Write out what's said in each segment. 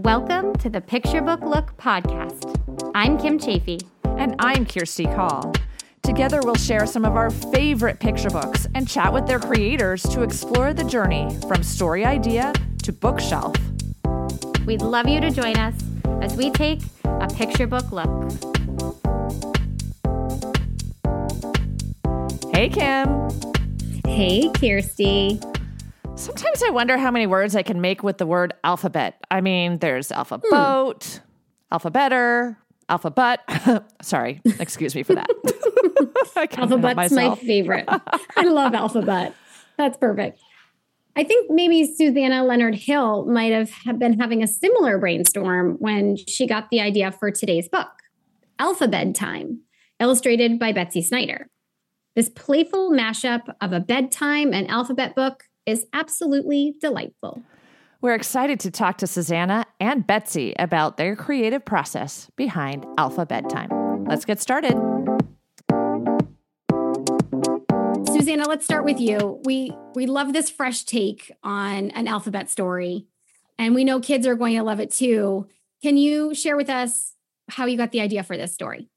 Welcome to the Picture Book Look podcast. I'm Kim Chaffee. And I'm Kirsty Call. Together, we'll share some of our favorite picture books and chat with their creators to explore the journey from story idea to bookshelf. We'd love you to join us as we take a picture book look. Hey, Kim. Hey, Kirsty. Sometimes I wonder how many words I can make with the word alphabet. I mean, there's alpha boat, alpha better, alpha butt. Sorry, excuse me for that. Alphabet's my favorite. I love alphabet. That's perfect. I think maybe Susanna Leonard Hill might have been having a similar brainstorm when she got the idea for today's book, Alphabedtime, illustrated by Betsy Snyder. This playful mashup of a bedtime and alphabet book is absolutely delightful. We're excited to talk to Susanna and Betsy about their creative process behind Alphabedtime. Let's get started. Susanna, let's start with you. We we love this fresh take on an alphabet story, and we know kids are going to love it too. Can you share with us how you got the idea for this story?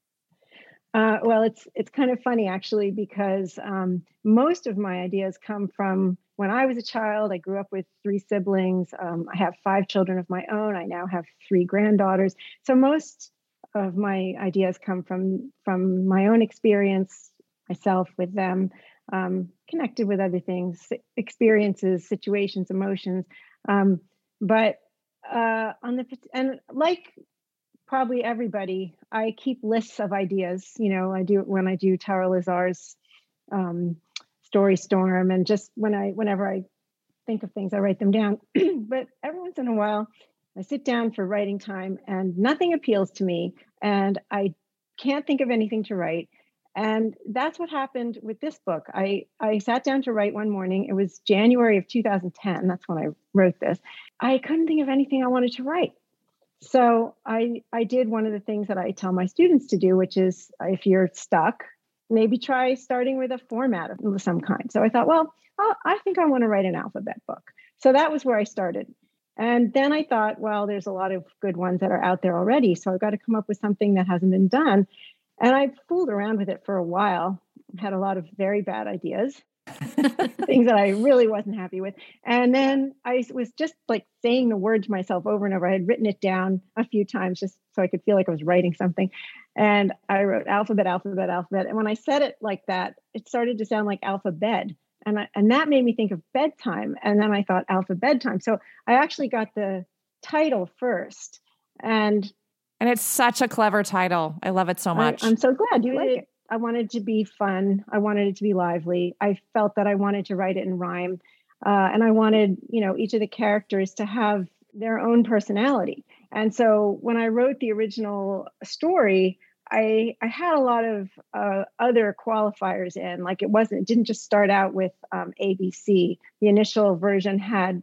Uh, well, it's it's kind of funny actually because um, most of my ideas come from when I was a child. I grew up with three siblings. Um, I have five children of my own. I now have three granddaughters. So most of my ideas come from from my own experience, myself with them um, connected with other things, experiences, situations, emotions. Um, but uh, on the and like probably everybody, I keep lists of ideas. You know, I do when I do Tara Lazar's um, story storm, and just when I whenever I think of things, I write them down. but every once in a while, I sit down for writing time, and nothing appeals to me, and I can't think of anything to write and that's what happened with this book. I, I sat down to write one morning. It was January of 2010. That's when I wrote this. I couldn't think of anything I wanted to write. So I, I did one of the things that I tell my students to do, which is if you're stuck, maybe try starting with a format of some kind. So I thought, well, I think I want to write an alphabet book. So that was where I started. And then I thought, well, there's a lot of good ones that are out there already. So I've got to come up with something that hasn't been done. And I fooled around with it for a while, had a lot of very bad ideas, things that I really wasn't happy with. And then I was just like saying the word to myself over and over. I had written it down a few times just so I could feel like I was writing something. And I wrote alphabet, alphabet, alphabet. And when I said it like that, it started to sound like alphabet. And, I, and that made me think of bedtime. And then I thought alpha bedtime. So I actually got the title first. And and it's such a clever title. I love it so much. I, am so glad you like it. I wanted to be fun. I wanted it to be lively. I felt that I wanted to write it in rhyme. Uh, and I wanted, you know, each of the characters to have their own personality. And so when I wrote the original story, I I had a lot of uh, other qualifiers in. Like it wasn't it didn't just start out with um, ABC. The initial version had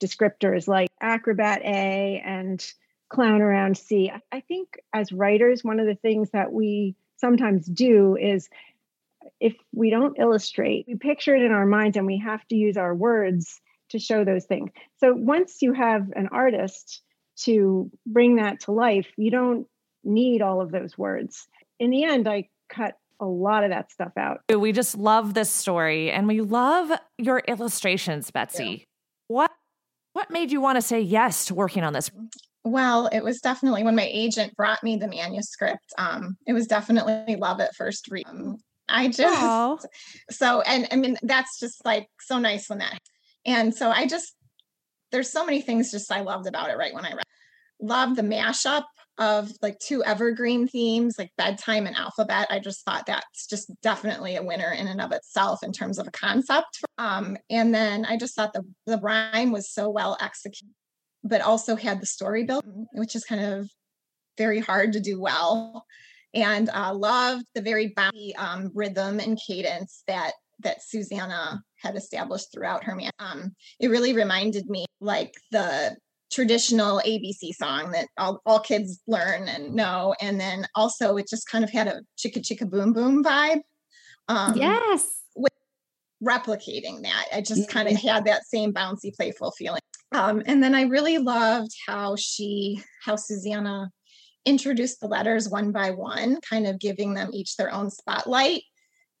descriptors like acrobat A and clown around C. I think as writers, one of the things that we sometimes do is if we don't illustrate, we picture it in our minds and we have to use our words to show those things. So once you have an artist to bring that to life, you don't need all of those words. In the end, I cut a lot of that stuff out. We just love this story and we love your illustrations, Betsy. Yeah. What what made you want to say yes to working on this? Well, it was definitely when my agent brought me the manuscript. Um, it was definitely love at first read. Um, I just Aww. so and I mean that's just like so nice when that and so I just there's so many things just I loved about it right when I read. Love the mashup of like two evergreen themes like bedtime and alphabet. I just thought that's just definitely a winner in and of itself in terms of a concept. Um, and then I just thought the the rhyme was so well executed but also had the story built, which is kind of very hard to do well. And uh, loved the very bouncy um, rhythm and cadence that that Susanna had established throughout her man. Um, it really reminded me like the traditional ABC song that all, all kids learn and know. And then also it just kind of had a chicka chicka boom boom vibe. Um, yes. With replicating that. I just kind of had that same bouncy, playful feeling. Um, and then I really loved how she, how Susanna introduced the letters one by one, kind of giving them each their own spotlight.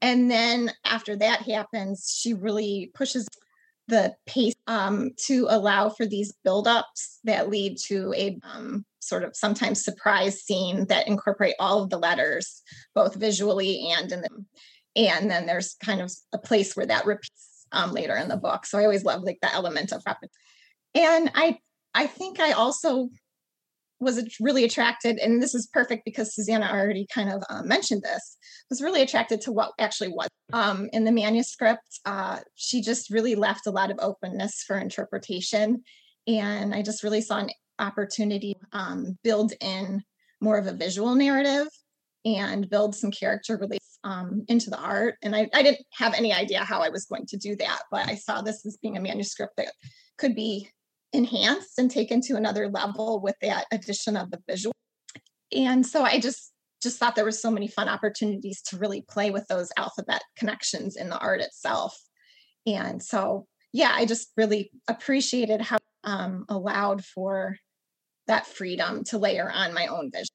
And then after that happens, she really pushes the pace um, to allow for these buildups that lead to a um, sort of sometimes surprise scene that incorporate all of the letters, both visually and in them. And then there's kind of a place where that repeats um, later in the book. So I always love like the element of repetition. And I I think I also was really attracted, and this is perfect because Susanna already kind of uh, mentioned this, was really attracted to what actually was um, in the manuscript. Uh, she just really left a lot of openness for interpretation. And I just really saw an opportunity um, build in more of a visual narrative and build some character release um, into the art. And I, I didn't have any idea how I was going to do that, but I saw this as being a manuscript that could be enhanced and taken to another level with that addition of the visual. And so I just just thought there were so many fun opportunities to really play with those alphabet connections in the art itself. And so yeah, I just really appreciated how um, allowed for that freedom to layer on my own vision.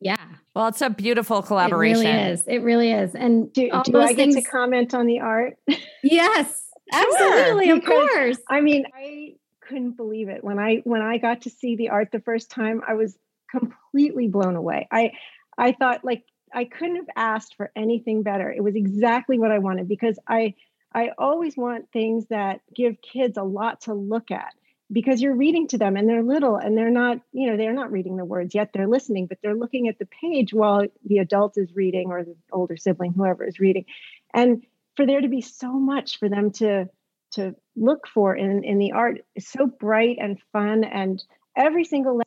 Yeah. Well, it's a beautiful collaboration. It really is. It really is. And do, do I things... get to comment on the art? Yes, absolutely. Sure. Of course. I mean, I couldn't believe it when I when I got to see the art the first time. I was completely blown away. I I thought like I couldn't have asked for anything better. It was exactly what I wanted because I I always want things that give kids a lot to look at because you're reading to them and they're little and they're not, you know, they're not reading the words yet. They're listening, but they're looking at the page while the adult is reading or the older sibling, whoever is reading. And for there to be so much for them to to look for in, in the art. Is so bright and fun and every single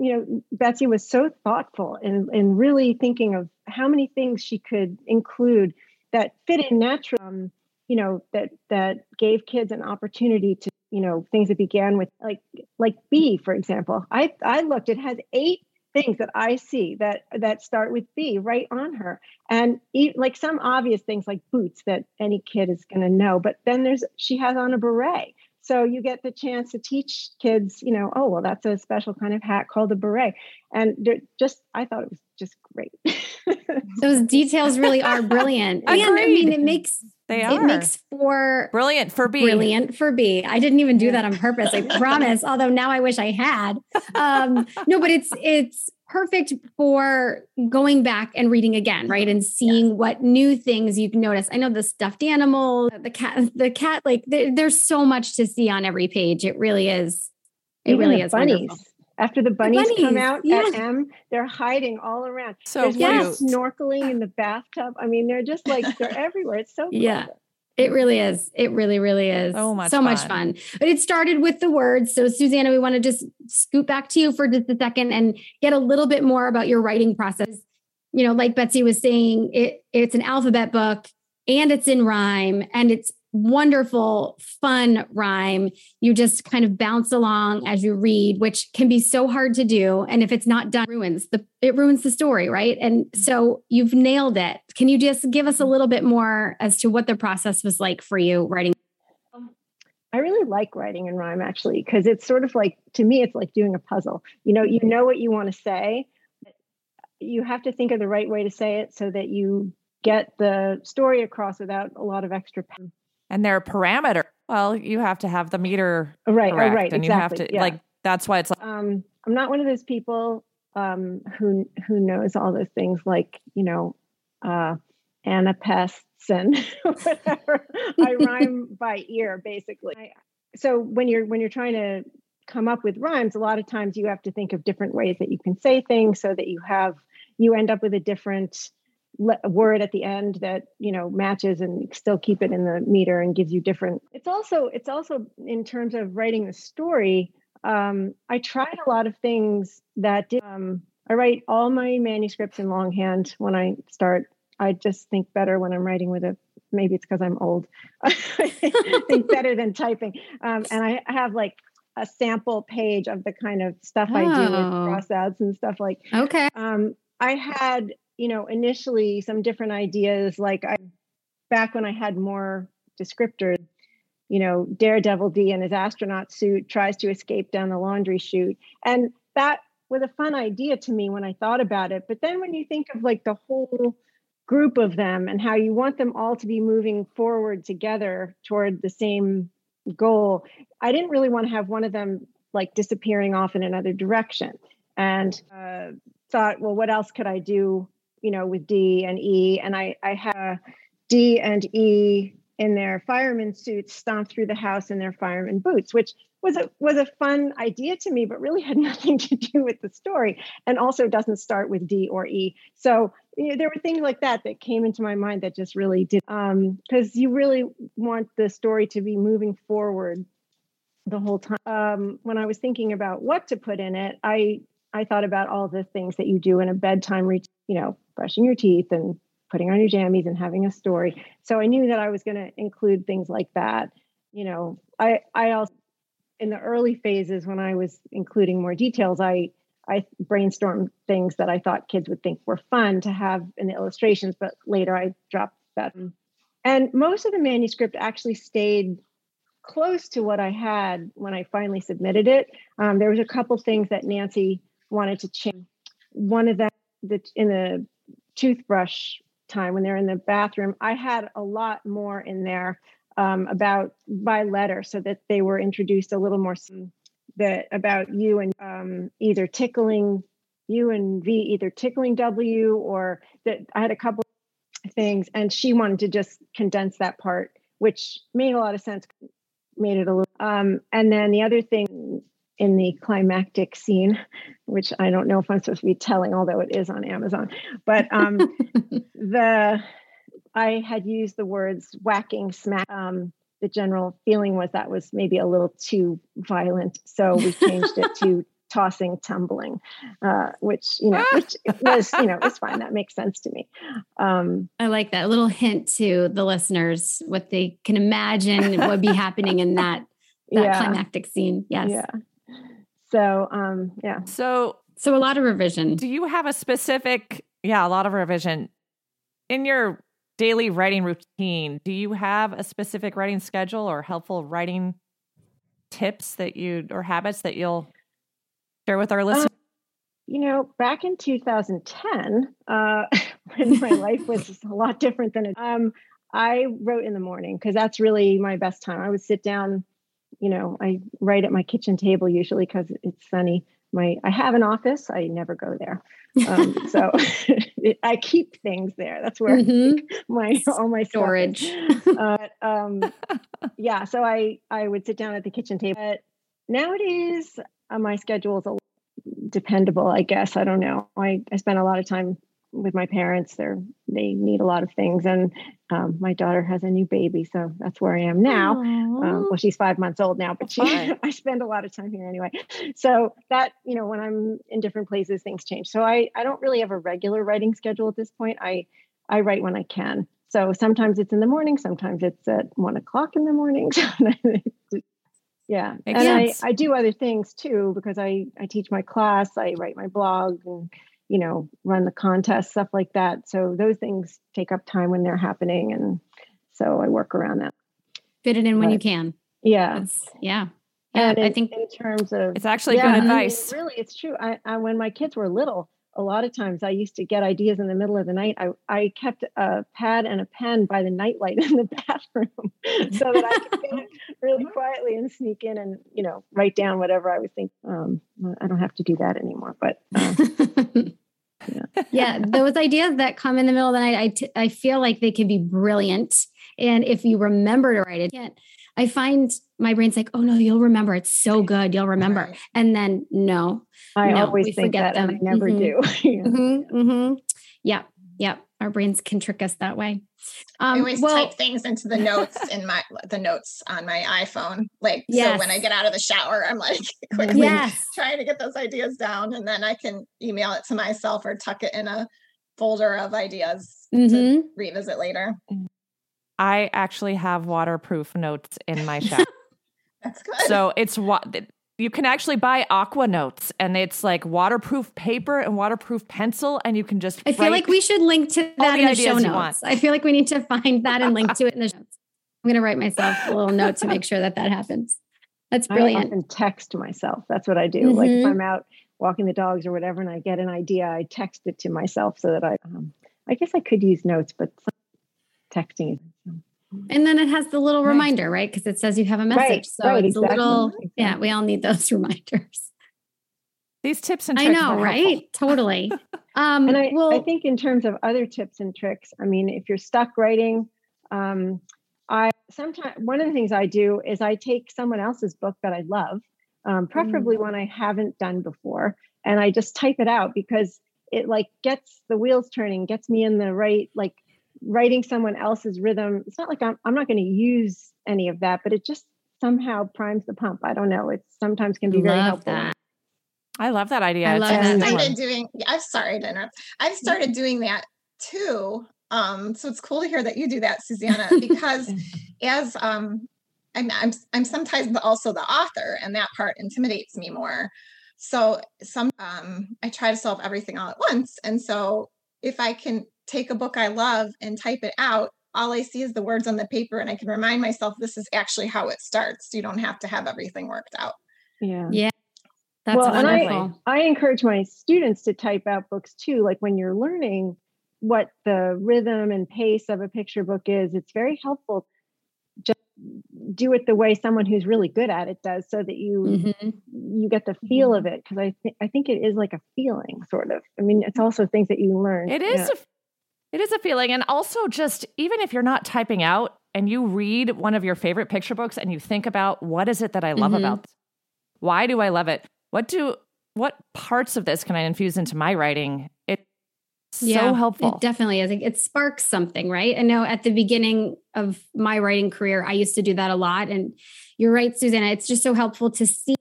you know betsy was so thoughtful in, in really thinking of how many things she could include that fit in naturally um, you know that that gave kids an opportunity to you know things that began with like like b for example. I i looked it has eight things that I see that that start with B right on her, and eat, like some obvious things like boots that any kid is going to know. But then there's she has on a beret, so you get the chance to teach kids, you know, oh well, that's a special kind of hat called a beret, and just I thought it was just great. Those details really are brilliant, and I mean it makes they are. It makes for brilliant for B. Brilliant for B. I didn't even do that on purpose. I promise. Although now I wish I had. Um, no, but it's it's perfect for going back and reading again, right? And seeing yeah. what new things you can notice. I know the stuffed animal, the cat, the cat. Like there, there's so much to see on every page. It really is. It Even really is. Bunnies. Wonderful. After the bunnies, the bunnies come out yeah. at M, they're hiding all around. So There's yes. snorkeling in the bathtub. I mean, they're just like they're everywhere. It's so yeah. It really is. It really, really is. So much, so fun. much fun. But it started with the words. So, Susanna, we want to just scoot back to you for just a second and get a little bit more about your writing process. You know, like Betsy was saying, it it's an alphabet book and it's in rhyme and it's wonderful, fun rhyme. You just kind of bounce along as you read, which can be so hard to do. And if it's not done, it ruins the it ruins the story, right? And mm-hmm. so you've nailed it. Can you just give us a little bit more as to what the process was like for you writing? Um, I really like writing in rhyme actually, because it's sort of like to me, it's like doing a puzzle. You know, you know what you want to say. You have to think of the right way to say it so that you get the story across without a lot of extra pen and their parameter. Well, you have to have the meter right, correct, oh, right, and exactly, you have to yeah. like that's why it's like. Um, I'm not one of those people um, who who knows all those things like you know uh, anapests and whatever. I rhyme by ear basically. I, so when you're when you're trying to come up with rhymes, a lot of times you have to think of different ways that you can say things so that you have you end up with a different a word at the end that you know matches and still keep it in the meter and gives you different it's also it's also in terms of writing the story um, I tried a lot of things that did. Um, I write all my manuscripts in longhand when I start. I just think better when I'm writing with a. Maybe it's because I'm old. I think better than typing. Um, and I have like a sample page of the kind of stuff oh. I do with oh. crossouts and stuff like. Okay. Um, I had, you know, initially some different ideas. Like I, back when I had more descriptors, you know, Daredevil D in his astronaut suit tries to escape down the laundry chute, and that was a fun idea to me when I thought about it. But then when you think of like the whole group of them and how you want them all to be moving forward together toward the same goal, I didn't really want to have one of them like disappearing off in another direction. And uh, thought, well, what else could I do, you know, with D and E? And I, I had D and E in their fireman suits stomp through the house in their fireman boots, which was a was a fun idea to me, but really had nothing to do with the story, and also doesn't start with D or E. So you know, there were things like that that came into my mind that just really did, because um, you really want the story to be moving forward the whole time. Um, when I was thinking about what to put in it, I I thought about all the things that you do in a bedtime routine, you know, brushing your teeth and putting on your jammies and having a story. So I knew that I was going to include things like that. You know, I I also in the early phases when I was including more details, I I brainstormed things that I thought kids would think were fun to have in the illustrations, but later I dropped that. And most of the manuscript actually stayed close to what I had when I finally submitted it. Um, there was a couple things that Nancy wanted to change. One of them, the, in the toothbrush time when they're in the bathroom, I had a lot more in there um, about by letter so that they were introduced a little more that about you and um, either tickling you and V, either tickling W or that I had a couple things and she wanted to just condense that part, which made a lot of sense, made it a little. Um, and then the other thing in the climactic scene, which I don't know if I'm supposed to be telling, although it is on Amazon. But um, the I had used the words whacking, smack. Um, the general feeling was that was maybe a little too violent, so we changed it to tossing, tumbling, uh, which you know, which was you know, it's fine. That makes sense to me. Um, I like that little hint to the listeners what they can imagine would be happening in that that yeah. climactic scene. Yes. Yeah. So, um, yeah. So, so a lot of revision. Do you have a specific, yeah, a lot of revision in your daily writing routine? Do you have a specific writing schedule or helpful writing tips that you or habits that you'll share with our um, listeners? you know, back in 2010, uh, when my life was a lot different than it, um, I wrote in the morning because that's really my best time. I would sit down you know, I write at my kitchen table usually because it's sunny. My I have an office. I never go there, um, so it, I keep things there. That's where mm-hmm. my all my storage. Uh, um, yeah, so I I would sit down at the kitchen table. But nowadays, uh, my schedule is a dependable. I guess I don't know. I I spend a lot of time with my parents. They're they need a lot of things, and um, my daughter has a new baby, so that's where I am now. Um, well, she's five months old now, but she I spend a lot of time here anyway. So that you know, when I'm in different places, things change. So I I don't really have a regular writing schedule at this point. I I write when I can. So sometimes it's in the morning, sometimes it's at one o'clock in the morning. yeah, Makes and I I do other things too because I I teach my class, I write my blog and you know, run the contest, stuff like that. So those things take up time when they're happening. And so I work around that. Fit it in but, when you can. Yeah. That's, yeah. Yeah, and I think in terms of it's actually yeah, good advice. I mean, really, it's true. I, I, when my kids were little, a lot of times I used to get ideas in the middle of the night. I, I kept a pad and a pen by the nightlight in the bathroom so that I could get really quietly and sneak in and you know write down whatever I was thinking. Um, I don't have to do that anymore, but. Uh, yeah. yeah, those ideas that come in the middle of the night, I, t- I feel like they can be brilliant. And if you remember to write it, I find my brain's like, oh no, you'll remember. It's so good. You'll remember. Right. And then no, I no, always think that them. I never mm-hmm. do. yeah. Mm-hmm, mm-hmm. yeah. Yeah. our brains can trick us that way. Um, I always well, type things into the notes in my the notes on my iPhone. Like yes. so when I get out of the shower, I'm like quickly yes. trying to get those ideas down, and then I can email it to myself or tuck it in a folder of ideas mm-hmm. to revisit later. I actually have waterproof notes in my shop. That's good. So it's what you can actually buy aqua notes and it's like waterproof paper and waterproof pencil and you can just i feel like we should link to that in the show notes i feel like we need to find that and link to it in the show notes i'm going to write myself a little note to make sure that that happens that's brilliant and text myself that's what i do mm-hmm. like if mm-hmm. i'm out walking the dogs or whatever and i get an idea i text it to myself so that i um, i guess i could use notes but texting and then it has the little reminder, right? Because it says you have a message. Right, so right, it's exactly. a little, yeah, we all need those reminders. These tips and tricks. I know, right? totally. Um, and I, well, I think in terms of other tips and tricks, I mean, if you're stuck writing, um, I sometimes one of the things I do is I take someone else's book that I love, um, preferably mm. one I haven't done before, and I just type it out because it like gets the wheels turning, gets me in the right like writing someone else's rhythm it's not like i'm, I'm not going to use any of that but it just somehow primes the pump. I don't know it sometimes can be very love helpful. that. i love that idea. I love that. i started doing i'm sorry to interrupt. I've started doing that too um so it's cool to hear that you do that susanna because as um I'm, I'm i'm sometimes also the author and that part intimidates me more. So some um i try to solve everything all at once and so if i can take a book I love and type it out, all I see is the words on the paper and I can remind myself this is actually how it starts. You don't have to have everything worked out. Yeah. Yeah. That's well, wonderful. I, I encourage my students to type out books too. Like when you're learning what the rhythm and pace of a picture book is, it's very helpful just do it the way someone who's really good at it does so that you mm-hmm. you get the feel mm-hmm. of it because I think I think it is like a feeling sort of. I mean, it's also things that you learn. It is yeah. It is a feeling. And also, just even if you're not typing out and you read one of your favorite picture books and you think about what is it that I love mm-hmm. about this? Why do I love it? What do what parts of this can I infuse into my writing? It's yeah, so helpful. It definitely is. It sparks something, right? I know at the beginning of my writing career, I used to do that a lot. And you're right, Susanna. It's just so helpful to see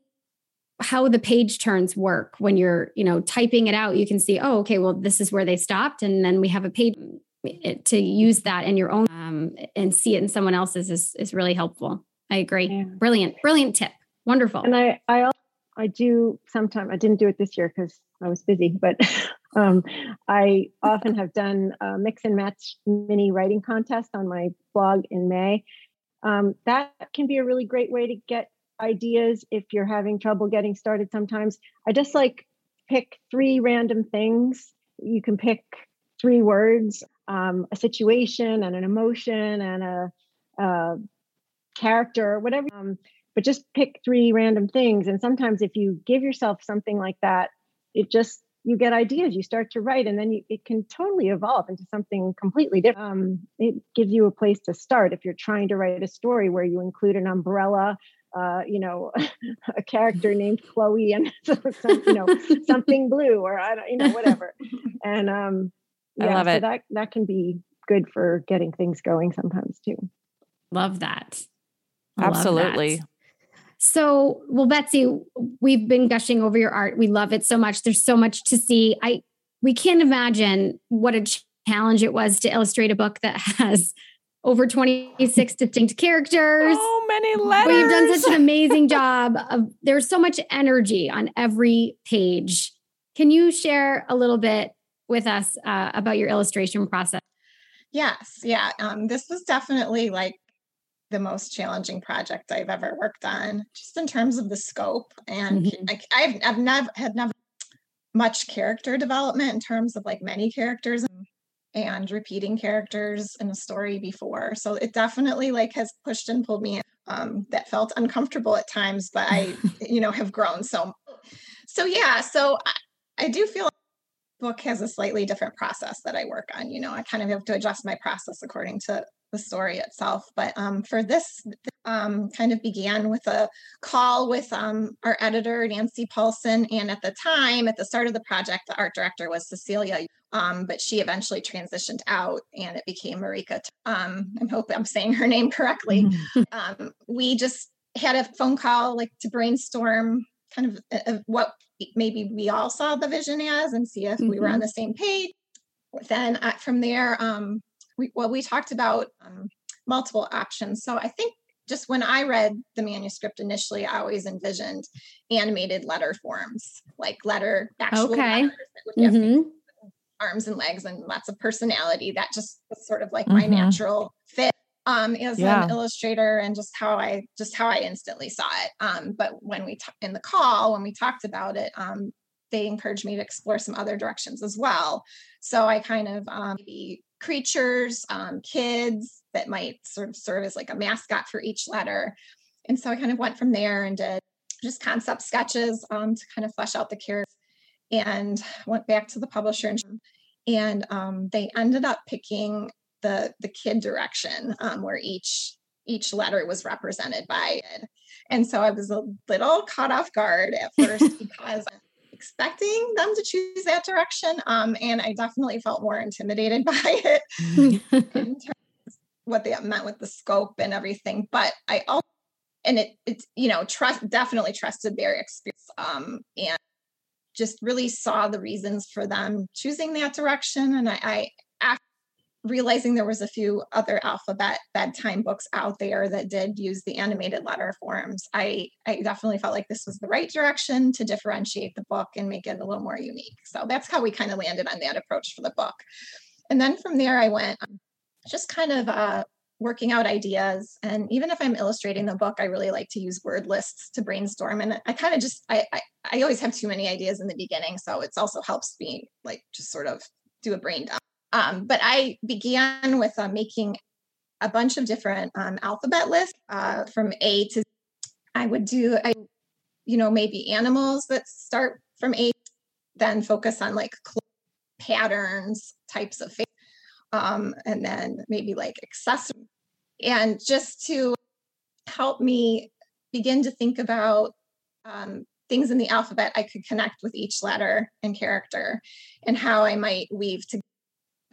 how the page turns work. When you're you know typing it out you can see oh okay well this is where they stopped and then we have a page to use that in your own um, and see it in someone else's is, is really helpful. I agree. Yeah. brilliant brilliant tip. Wonderful. And i i i do sometimes i didn't do it this year because i was busy but um, i often have done a mix and match mini writing contest on my blog in may. Um, that can be a really great way to get ideas if you're having trouble getting started sometimes. I just like pick three random things. You can pick three words, um, a situation and an emotion and a, a character, whatever. Um, but just pick three random things. And sometimes if you give yourself something like that, it just you get ideas you start to write and then you, it can totally evolve into something completely different um, it gives you a place to start if you're trying to write a story where you include an umbrella uh, you know, a character named Chloe and some, you know something blue or I don't, you know, whatever. And um, yeah, I love so it. that that can be good for getting things going sometimes too. Love that. I Absolutely. Love that. So, well, Betsy, we've been gushing over your art. We love it so much. There's so much to see. I we can't imagine what a challenge it was to illustrate a book that has over 26 distinct characters. So many letters. We've done such an amazing job of there's so much energy on every page. Can you share a little bit with us uh, about your illustration process? Yes, yeah. Um, this was definitely like the most challenging project I've ever worked on, just in terms of the scope. And mm-hmm. like I've, I've never had never much character development in terms of like many characters and repeating characters in a story before. So it definitely like has pushed and pulled me. Um, that felt uncomfortable at times, but I, you know, have grown so. So yeah, so I, I do feel like book has a slightly different process that I work on. You know, I kind of have to adjust my process according to the story itself. But um, for this, um, kind of began with a call with um, our editor, Nancy Paulsen. And at the time, at the start of the project, the art director was Cecilia, um, but she eventually transitioned out and it became Marika. Um, I hope I'm saying her name correctly. Um, we just had a phone call like to brainstorm kind of, uh, of what maybe we all saw the vision as and see if mm-hmm. we were on mm-hmm. the same page. Then uh, from there, um, we, well, we talked about um, multiple options. So I think just when I read the manuscript initially, I always envisioned animated letter forms, like letter actual okay. Mm-hmm. arms and legs and lots of personality. That just was sort of like mm-hmm. my natural fit um, as yeah. an illustrator and just how I just how I instantly saw it. Um, but when we t- in the call when we talked about it, um, they encouraged me to explore some other directions as well. So I kind of um, maybe creatures, um, kids that might sort of serve as like a mascot for each letter. And so I kind of went from there and did just concept sketches um, to kind of flesh out the characters and went back to the publisher and, and um, they ended up picking the the kid direction um, where each each letter was represented by it. And so I was a little caught off guard at first because expecting them to choose that direction. Um, and I definitely felt more intimidated by it in terms of what they meant with the scope and everything. But I also, and it, it's, you know, trust, definitely trusted their experience um, and just really saw the reasons for them choosing that direction. And I, I realizing there was a few other alphabet bedtime books out there that did use the animated letter forms i i definitely felt like this was the right direction to differentiate the book and make it a little more unique. So that's how we kind of landed on that approach for the book. And then from there i went um, just kind of uh, working out ideas. And even if i'm illustrating the book i really like to use word lists to brainstorm. And i kind of just I, I i always have too many ideas in the beginning. So it's also helps me like just sort of do a brain dump um, but I began with uh, making a bunch of different um, alphabet lists uh, from A to. I would do, I, you know, maybe animals that start from A, then focus on like patterns, types of face, um, and then maybe like accessories, and just to help me begin to think about um, things in the alphabet I could connect with each letter and character, and how I might weave together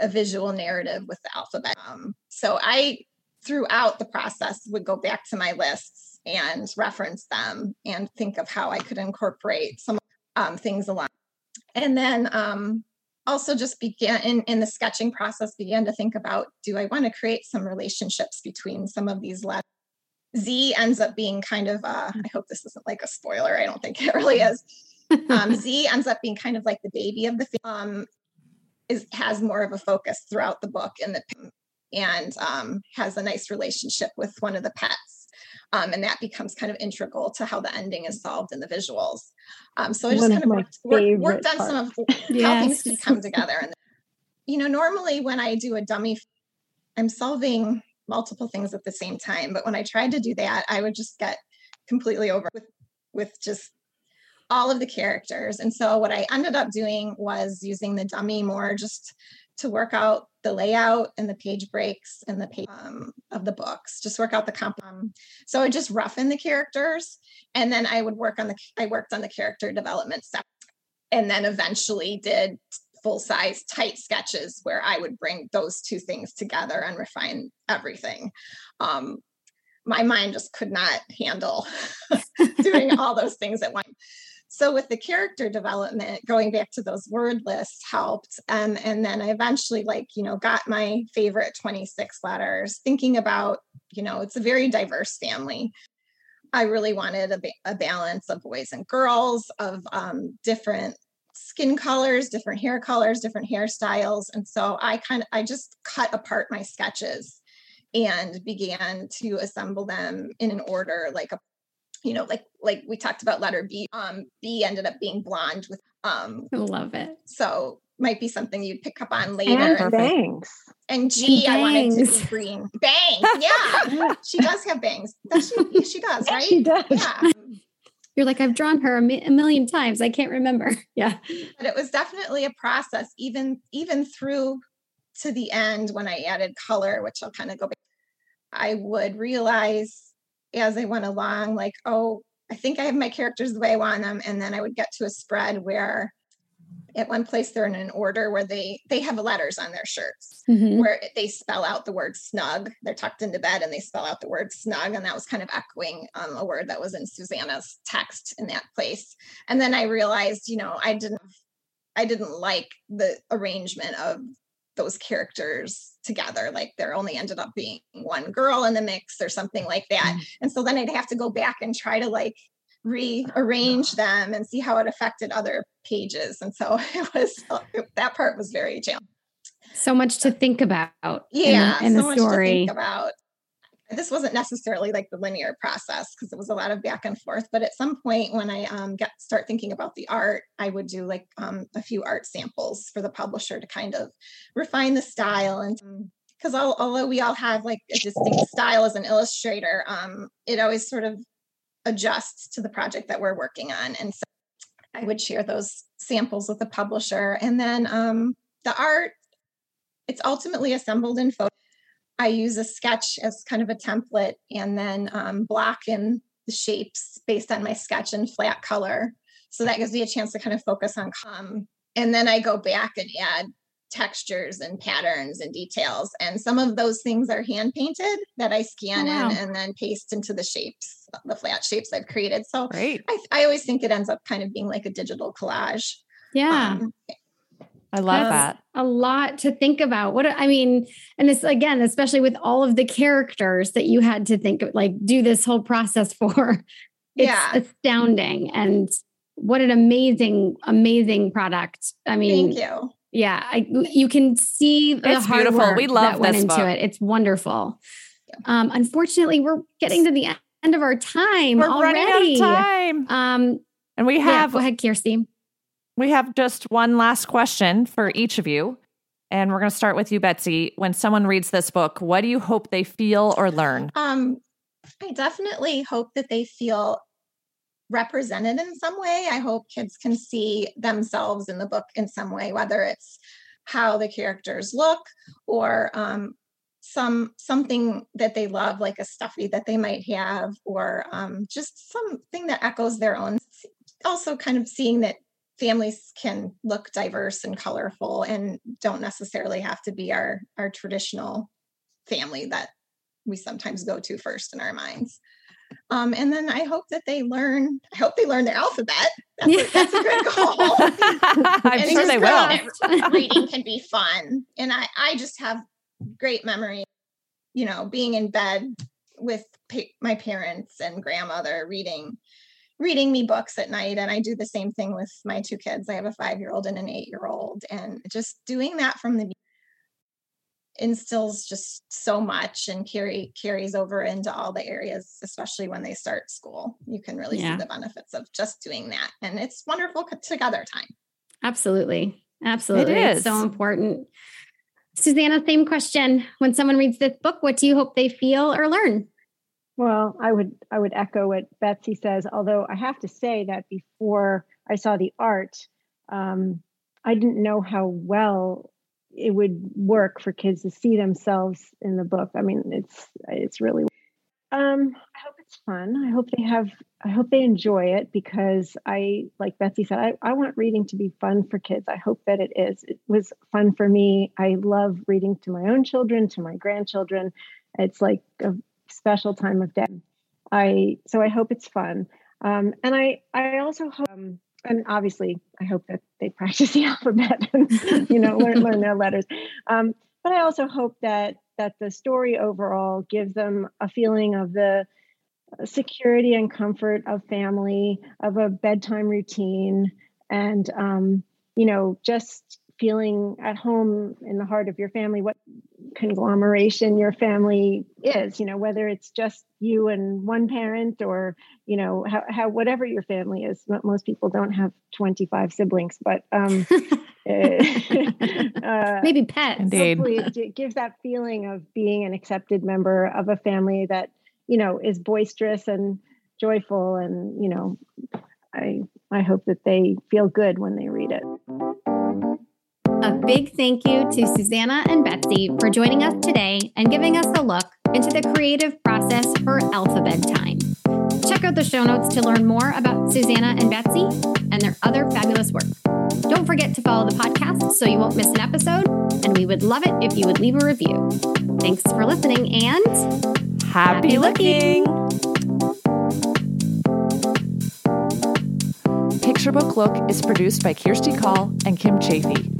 a visual narrative with the alphabet. Um, so I, throughout the process, would go back to my lists and reference them and think of how I could incorporate some um, things along. And then um, also just began in, in the sketching process, began to think about do I want to create some relationships between some of these letters? Z ends up being kind of, uh, I hope this isn't like a spoiler. I don't think it really is. Um, Z ends up being kind of like the baby of the um, is has more of a focus throughout the book in the and um, has a nice relationship with one of the pets. Um, and that becomes kind of integral to how the ending is solved in the visuals. Um, so I just one kind of, worked, worked, worked, on some of yes. how things can come together. And you know, normally when I do a dummy, I'm solving multiple things at the same time. But when I tried to do that, I would just get completely over with with just all of the characters. And so what I ended up doing was using the dummy more just to work out the layout and the page breaks and the page um, of the books, just work out the comp. Um, so I just roughen the characters, and then I would work on the. I worked on the character development stuff, and then eventually did full size tight sketches where I would bring those two things together and refine everything. Um, my mind just could not handle doing all those things at once. So with the character development, going back to those word lists helped. Um, and then I eventually like, you know, got my favorite 26 letters, thinking about, you know, it's a very diverse family. I really wanted a, a balance of boys and girls, of um, different skin colors, different hair colors, different hairstyles. And so I kind of, I just cut apart my sketches and began to assemble them in an order like a you know, like like we talked about letter B. Um, B ended up being blonde with um I love it. So might be something you'd pick up on later. And bangs. And G, I wanted to be green. Bangs. Yeah. she does have bangs. Does she? She does, right? She does. Yeah. You're like, I've drawn her a, mi- a million times. I can't remember. Yeah. But it was definitely a process, even even through to the end when I added color, which I'll kind of go back I would realize as I went along, like, oh, I think I have my characters the way I want them. And then I would get to a spread where at one place they're in an order where they they have letters on their shirts mm-hmm. where they spell out the word snug they're tucked into bed and they spell out the word snug and that was kind of echoing um, a word that was in susanna's text in that place and then i realized you know i didn't i didn't like the arrangement of those characters together like there only ended up being one girl in the mix or something like that. Mm. and so then i'd have to go back and try to like rearrange them and see how it affected other pages. And so it was that part was very challenging. So much to think about yeah in the, in the so story. about this wasn't necessarily like the linear process because it was a lot of back and forth but at some point when i um, get start thinking about the art i would do like um, a few art samples for the publisher to kind of refine the style and because um, although we all have like a distinct style as an illustrator um, it always sort of adjusts to the project that we're working on. And so i would share those samples with the publisher and then um, the art it's ultimately assembled in photo I use a sketch as kind of a template and then um, block in the shapes based on my sketch in flat color. So that gives me a chance to kind of focus on com. And then I go back and add textures and patterns and details. And some of those things are hand painted that I scan oh, wow. in and then paste into the shapes, the flat shapes I've created. So I, I, always think it ends up kind of being like a digital collage. Yeah. Um, I love That's that. A lot to think about. What I mean, and this again, especially with all of the characters that you had to think of, like do this whole process for. It's yeah. astounding. And what an amazing, amazing product. I mean, thank you. Yeah, I, you can see the it's hard beautiful. we love that went into it. It's wonderful. Um, unfortunately, we're getting to the end of our time we're already. running out of time. Um, and we have yeah, go ahead, Kirsty. We have just one last question for each of you. And we're going to start with you, Betsy. When someone reads this book, what do you hope they feel or learn? Um, I definitely hope that they feel represented in some way. I hope kids can see themselves in the book in some way, whether it's how the characters look or um, some something that they love, like a stuffy that they might have, or um, just something that echoes their own. Also, kind of seeing that families can look diverse and colorful and don't necessarily have to be our our traditional family that we sometimes go to first in our minds um, and then I hope that they learn. I hope they learn their alphabet. That's, a, that's a good goal. I'm sure they will. reading can be fun, and I I just have great memory. You know, being in bed with pa- my parents and grandmother reading reading me books at night and i do the same thing with my two kids. I have a five year old and an eight year old and just doing that from the instills just so much and carry carries over into all the areas especially when they start school. You can really yeah. see the benefits of just doing that and it's wonderful together time. Absolutely. Absolutely it is. it's so important. Susanna same question. When someone reads this book what do you hope they feel or learn well, I would I would echo what Betsy says. Although I have to say that before I saw the art, um, I didn't know how well it would work for kids to see themselves in the book. I mean, it's it's really. Um, I hope it's fun. I hope they have. I hope they enjoy it because I, like Betsy said, I, I want reading to be fun for kids. I hope that it is. It was fun for me. I love reading to my own children, to my grandchildren. It's like a special time of day. I so I hope it's fun, um, and I I also hope. Um, and obviously, I hope that they practice the alphabet and you know learn learn their letters. Um, but I also hope that that the story overall gives them a feeling of the security and comfort of family, of a bedtime routine, and um, you know just feeling at home in the heart of your family what conglomeration your family is you know whether it's just you and one parent or you know how, how whatever your family is. Most people don't have 25 siblings but um uh, maybe pets. Indeed. it gives that feeling of being an accepted member of a family that you know is boisterous and joyful and you know i i hope that they feel good when they read it a big thank you to Susanna and Betsy for joining us today and giving us a look into the creative process for Alphabedtime. Check out the show notes to learn more about Susanna and Betsy and their other fabulous work. Don't forget to follow the podcast so you won't miss an episode, and we would love it if you would leave a review. Thanks for listening and happy, happy looking. Picture Book Look is produced by Kirsty Call and Kim Chaffee.